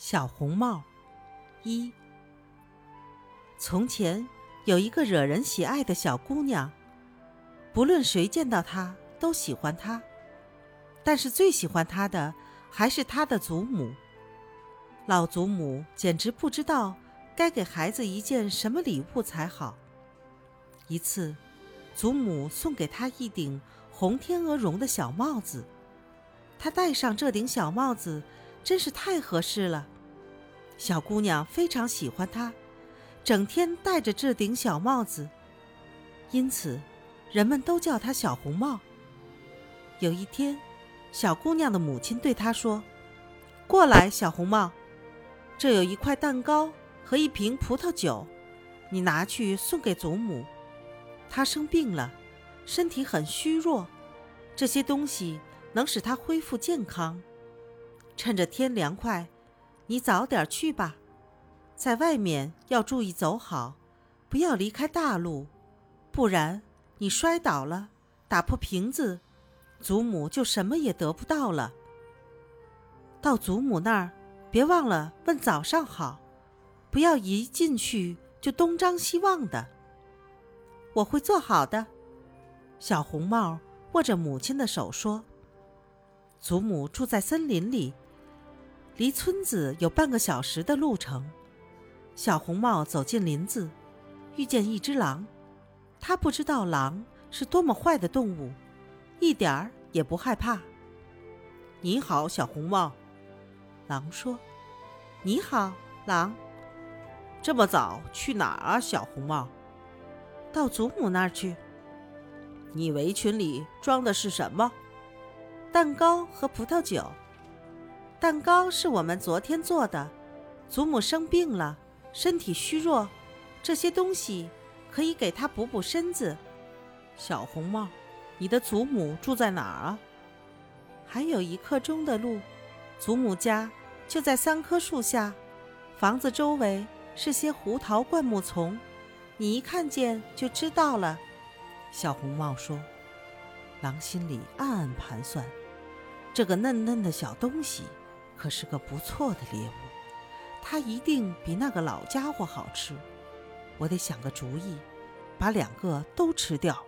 小红帽一。从前有一个惹人喜爱的小姑娘，不论谁见到她都喜欢她，但是最喜欢她的还是她的祖母。老祖母简直不知道该给孩子一件什么礼物才好。一次，祖母送给她一顶红天鹅绒的小帽子，她戴上这顶小帽子。真是太合适了，小姑娘非常喜欢它，整天戴着这顶小帽子，因此人们都叫它小红帽。有一天，小姑娘的母亲对她说：“过来，小红帽，这有一块蛋糕和一瓶葡萄酒，你拿去送给祖母。她生病了，身体很虚弱，这些东西能使她恢复健康。”趁着天凉快，你早点去吧。在外面要注意走好，不要离开大路，不然你摔倒了，打破瓶子，祖母就什么也得不到了。到祖母那儿，别忘了问早上好，不要一进去就东张西望的。我会做好的。小红帽握着母亲的手说：“祖母住在森林里。”离村子有半个小时的路程，小红帽走进林子，遇见一只狼。他不知道狼是多么坏的动物，一点儿也不害怕。你好，小红帽，狼说。你好，狼。这么早去哪儿啊，小红帽？到祖母那儿去。你围裙里装的是什么？蛋糕和葡萄酒。蛋糕是我们昨天做的。祖母生病了，身体虚弱，这些东西可以给她补补身子。小红帽，你的祖母住在哪儿啊？还有一刻钟的路，祖母家就在三棵树下，房子周围是些胡桃灌木丛，你一看见就知道了。小红帽说。狼心里暗暗盘算，这个嫩嫩的小东西。可是个不错的猎物，它一定比那个老家伙好吃。我得想个主意，把两个都吃掉。